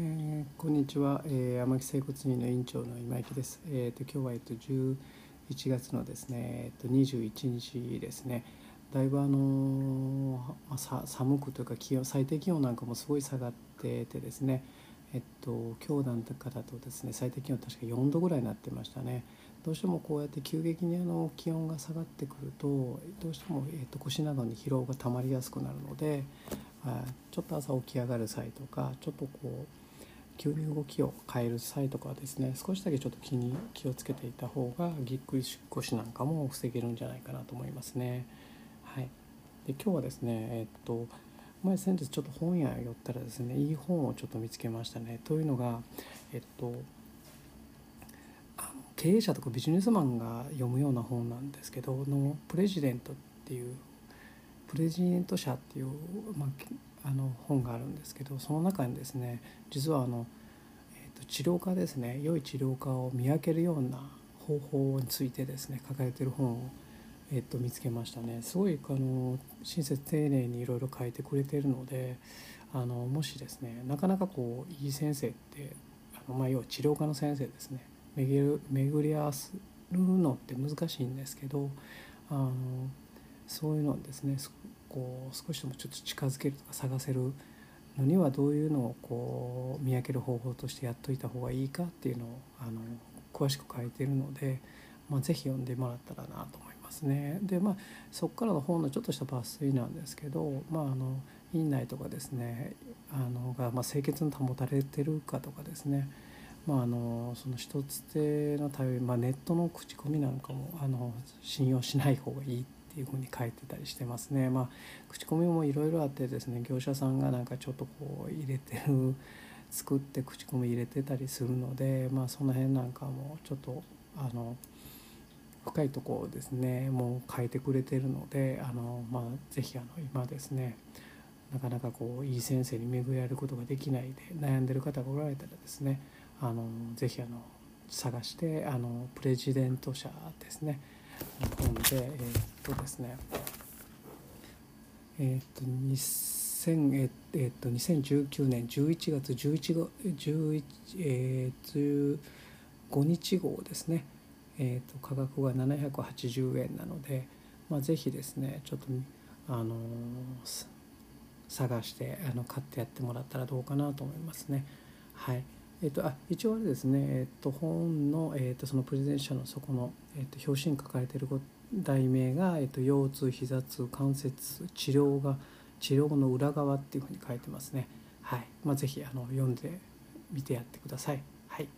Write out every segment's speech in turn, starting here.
えー、こんにちは、えー、天木整骨院の院長の今池です。えっ、ー、と今日はえっと11月のですね、えっと21日ですね。だいぶあのま、さ寒くというか気温最低気温なんかもすごい下がっててですね。えっと今日なんかだとですね最低気温確か4度ぐらいになってましたね。どうしてもこうやって急激にあの気温が下がってくるとどうしても、えっと腰などに疲労がたまりやすくなるので、あちょっと朝起き上がる際とかちょっとこう急に動きを変える際とかはですね少しだけちょっと気に気をつけていた方がぎっくり腰なんかも防げるんじゃないかなと思いますね。はい、で今日はですねえっと前先日ちょっと本屋寄ったらですねいい本をちょっと見つけましたね。というのがえっと経営者とかビジネスマンが読むような本なんですけどのプレジデントっていうプレジデント社っていう、まあ、あの本があるんですけどその中にですね実はあの、えー、と治療家ですね良い治療家を見分けるような方法についてですね書かれてる本を、えー、と見つけましたね。すごいあの親切丁寧にいろいろ書いてくれてるのであのもしですねなかなかこういい先生ってあの、まあ、要は治療家の先生ですね巡る巡り合わせるのって難しいんですけどあのそういうのですねこう少しでもちょっと近づけるとか探せるのにはどういうのをこう見分ける方法としてやっといた方がいいかっていうのをあの詳しく書いてるので、まあ、是非読んでもらったらなと思いますね。でまあそこからの本のちょっとした抜粋なんですけど、まあ、あの院内とかですねあのが、まあ、清潔に保たれてるかとかですねまあ、あのその一つ手の対応、まあ、ネットの口コミなんかもあの信用しない方がいいっていうふうに書いてたりしてますね。まあ、口コミもいろいろあってですね業者さんがなんかちょっとこう入れてる作って口コミ入れてたりするので、まあ、その辺なんかもちょっとあの深いところですねもう書いてくれてるのであの、まあ、是非あの今ですねなかなかこういい先生に巡り合えることができないで悩んでる方がおられたらですねあのぜひあの探してあのプレジデント社ですね本でえー、っとですねえー、っと2000えー、っと2019年11月11号11、えー、15日号ですね、えー、と価格が780円なので、まあ、ぜひですねちょっとあの探してあの買ってやってもらったらどうかなと思いますね。はいえーと、あ一応あれですね、えーと、本の、えーと、そのプレゼン者のそこの、えー、と表紙に書かれている題名が、えー、と腰痛膝痛関節治療が治療の裏側っていうふうに書いてますね。はいまあ、ぜひあの読んでみてやってください。はい。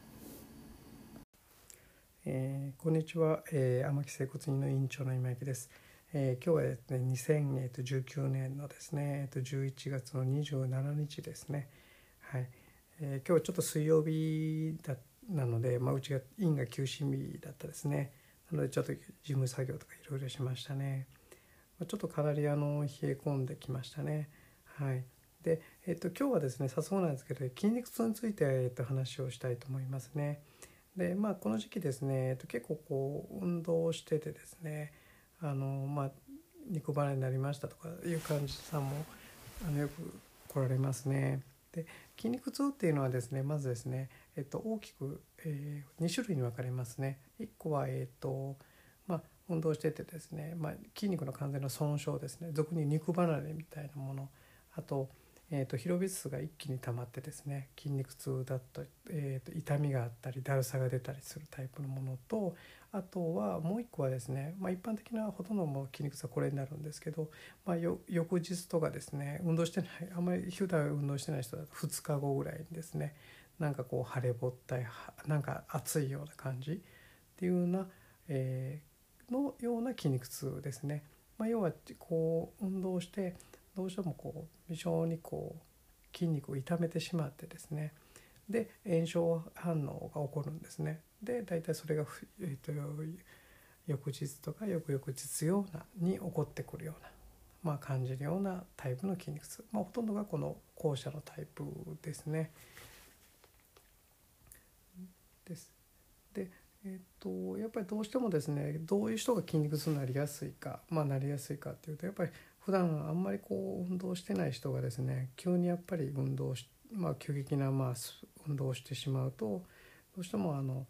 えー、こんにちは、えー、天木整骨院の院長の今池です。えー、今日はですね2019年のですね、えー、と11月の27日ですね。はい。えー、今日ちょっと水曜日だなので、まあ、うちが院が休診日だったですね。なのでちょっと事務作業とかいろいろしましたね、まあ、ちょっとかなりあの冷え込んできましたね。はい。で、えっと、今日はですね早速なんですけど筋肉痛について、えっと、話をしたいと思いますね。でまあこの時期ですね、えっと、結構こう運動をしててですねあのまあ肉離れになりましたとかいう患者さんもあのよく来られますね。で筋肉痛っていうのはですねまずですね、えっと、大きく、えー、2種類に分かれますね。1個は、えっとまあ、運動しててですね、まあ、筋肉の完全な損傷ですね俗に肉離れみたいなものあと,、えーと、疲労物質が一気に溜まってですね筋肉痛だったり、えーと、痛みがあったりだるさが出たりするタイプのものとあとはもう一個はですね、まあ、一般的なほとんどの筋肉痛はこれになるんですけど、まあ、翌日とかですね運動してないあんまり普段運動してない人だと2日後ぐらいにですねなんかこう腫れぼったいなんか熱いような感じっていうような、えー、のような筋肉痛ですね。まあ、要はこう運動してどうしてもこう非常にこう筋肉を痛めてしまってですねで炎症反応が起こるんですね。で大体それが、えーと、翌日とか翌々日ようなに起こってくるような、まあ、感じるようなタイプの筋肉痛、まあ、ほとんどがこの後者のタイプですね。です。でえーと、やっぱりどうしてもですねどういう人が筋肉痛になりやすいか、まあ、なりやすいかっていうとやっぱり普段あんまりこう運動してない人がですね急にやっぱり運動しまあ、急激なまあ運動をしてしまうとどうしてもあの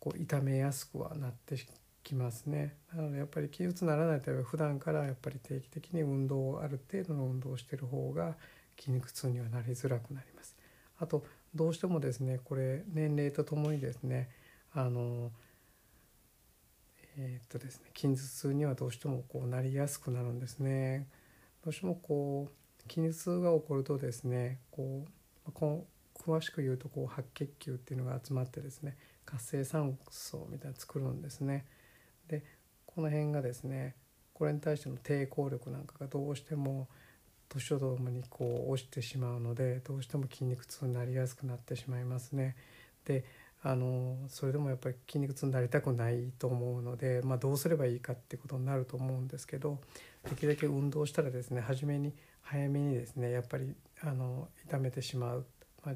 こう痛めやすくはなってきますね。なのでやっぱり気鬱ならないと普段からやっぱり定期的に運動をある程度の運動をしてる方が筋肉痛にはなりづらくなります。あとどうしてもですねこれ年齢とともにですねあのえー、っとですね筋頭痛にはどうしてもこうなりやすくなるんですね。どうしてもこう筋頭痛が起こるとですねこうこ詳しく言うとこう白血球っていうのが集まってですね活性酸素みたいな作るんですね。でこの辺がですねこれに対しての抵抗力なんかがどうしても年とともにこう落ちてしまうのでどうしても筋肉痛になりやすくなってしまいますね。であのそれでもやっぱり筋肉痛になりたくないと思うので、まあ、どうすればいいかってことになると思うんですけどできるだけ運動したらですね初めに早めにですねやっぱりあの痛めてしまう、まあ、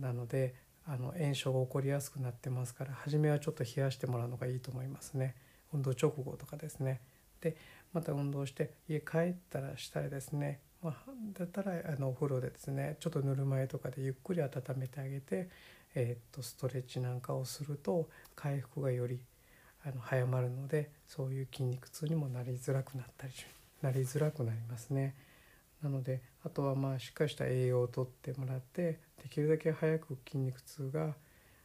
なのであの炎症が起こりやすくなってますから初めはちょっと冷やしてもらうのがいいと思いますね運動直後とかですね。でまた運動して家帰ったらしたらですね、まあ、だったらあのお風呂でですねちょっとぬるま湯とかでゆっくり温めてあげてえー、っとストレッチなんかをすると回復がよりあの早まるのでそういう筋肉痛にもなりづらくなったりなりづらくなりますね。なのであとはまあしっかりした栄養をとってもらってできるだけ早く筋肉痛が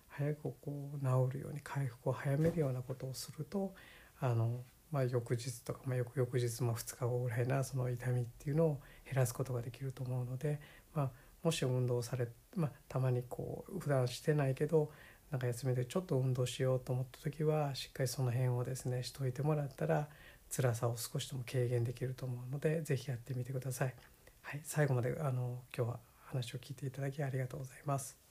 早くこう治るように回復を早めるようなことをするとあの、まあ、翌日とか、まあ、翌々日も2日後ぐらいなその痛みっていうのを減らすことができると思うので、まあ、もし運動され、まあ、たまにこう普段してないけどなんか休みでちょっと運動しようと思った時はしっかりその辺をですねしといてもらったら辛さを少しでも軽減できると思うので是非やってみてください。はい、最後まであの今日は話を聞いていただきありがとうございます。